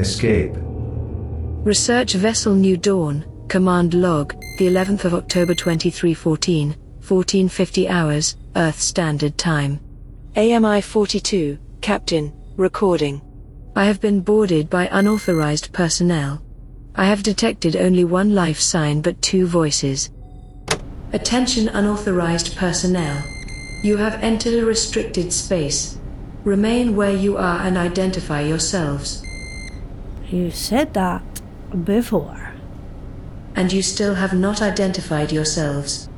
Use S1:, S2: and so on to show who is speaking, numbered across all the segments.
S1: Escape.
S2: Research Vessel New Dawn, Command Log, the 11th of October 2314, 1450 hours, Earth Standard Time. AMI 42, Captain, recording. I have been boarded by unauthorized personnel. I have detected only one life sign but two voices. Attention unauthorized personnel. You have entered a restricted space. Remain where you are and identify yourselves.
S3: You said that before.
S2: And you still have not identified yourselves.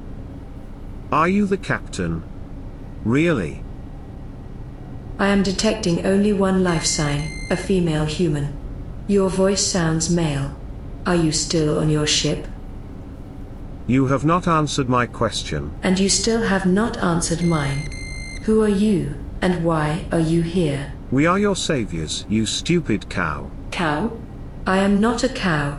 S4: Are you the captain? Really?
S2: I am detecting only one life sign, a female human. Your voice sounds male. Are you still on your ship?
S4: You have not answered my question.
S2: And you still have not answered mine. Who are you, and why are you here?
S4: We are your saviors, you stupid cow.
S2: Cow? I am not a cow.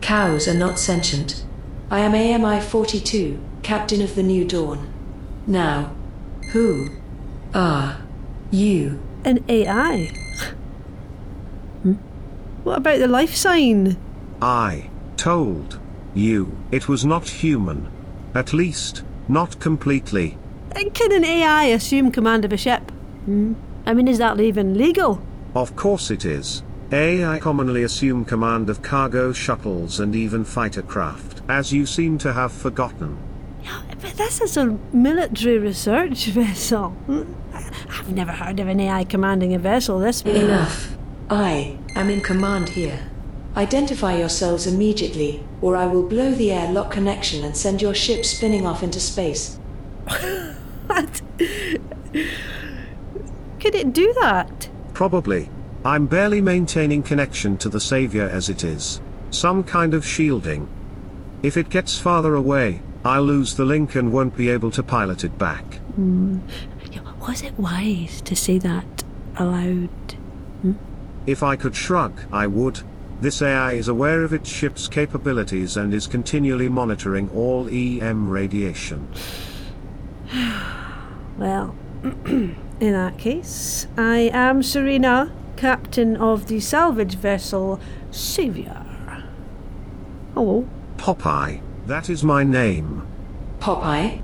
S2: Cows are not sentient. I am AMI 42, Captain of the New Dawn. Now, who are you?
S3: An AI. Hmm? What about the life sign?
S4: I told you it was not human. At least, not completely.
S3: And Can an AI assume command of a ship? Hmm? I mean, is that even legal?
S4: Of course it is. AI commonly assume command of cargo shuttles and even fighter craft, as you seem to have forgotten.
S3: Yeah, but this is a military research vessel. I've never heard of an AI commanding a vessel this way.
S2: Enough. I am in command here. Identify yourselves immediately, or I will blow the airlock connection and send your ship spinning off into space.
S3: what? Could it do that?
S4: Probably. I'm barely maintaining connection to the Savior as it is. Some kind of shielding. If it gets farther away, I'll lose the link and won't be able to pilot it back.
S3: Mm. Was it wise to say that aloud? Hmm?
S4: If I could shrug, I would. This AI is aware of its ship's capabilities and is continually monitoring all EM radiation.
S3: well, in that case, I am Serena, captain of the salvage vessel Savior. Hello.
S4: Popeye, that is my name.
S2: Popeye?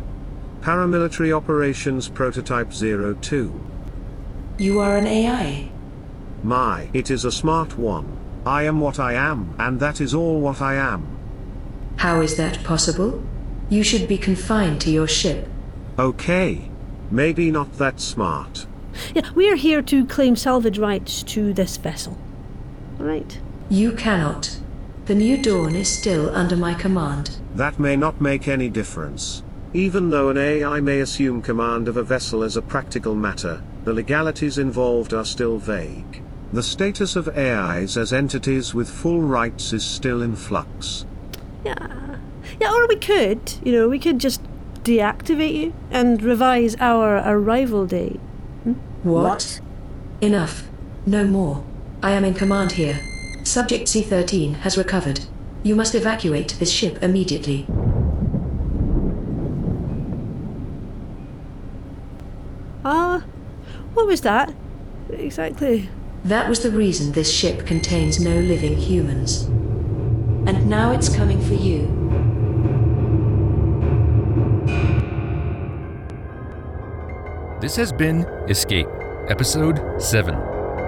S4: Paramilitary Operations Prototype 02.
S2: You are an AI.
S4: My, it is a smart one. I am what I am, and that is all what I am.
S2: How is that possible? You should be confined to your ship.
S4: Okay. Maybe not that smart.
S3: Yeah, we are here to claim salvage rights to this vessel. Right.
S2: You cannot. The New Dawn is still under my command.
S4: That may not make any difference. Even though an AI may assume command of a vessel as a practical matter, the legalities involved are still vague. The status of AIs as entities with full rights is still in flux.
S3: Yeah. Yeah, or we could, you know, we could just deactivate you and revise our arrival date.
S2: What? Enough. No more. I am in command here. Subject C 13 has recovered. You must evacuate this ship immediately.
S3: Ah, uh, what was that? Exactly.
S2: That was the reason this ship contains no living humans. And now it's coming for you.
S5: This has been Escape, Episode 7.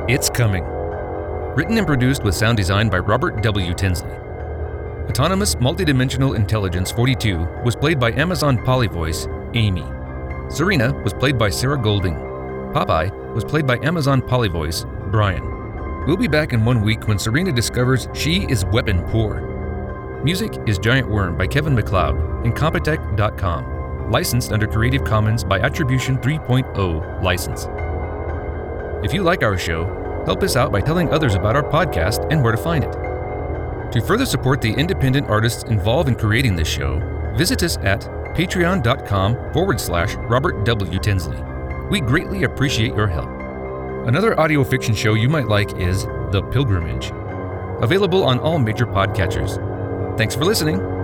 S5: It's Coming. Written and produced with sound design by Robert W. Tinsley. Autonomous Multidimensional Intelligence 42 was played by Amazon Polly voice, Amy. Serena was played by Sarah Golding. Popeye was played by Amazon Polly voice, Brian. We'll be back in one week when Serena discovers she is weapon poor. Music is Giant Wyrm by Kevin MacLeod incompetech.com, licensed under Creative Commons by Attribution 3.0 license. If you like our show, help us out by telling others about our podcast and where to find it. To further support the independent artists involved in creating this show, visit us at patreon.com forward slash Robert W. Tinsley. We greatly appreciate your help. Another audio fiction show you might like is The Pilgrimage, available on all major podcatchers. Thanks for listening.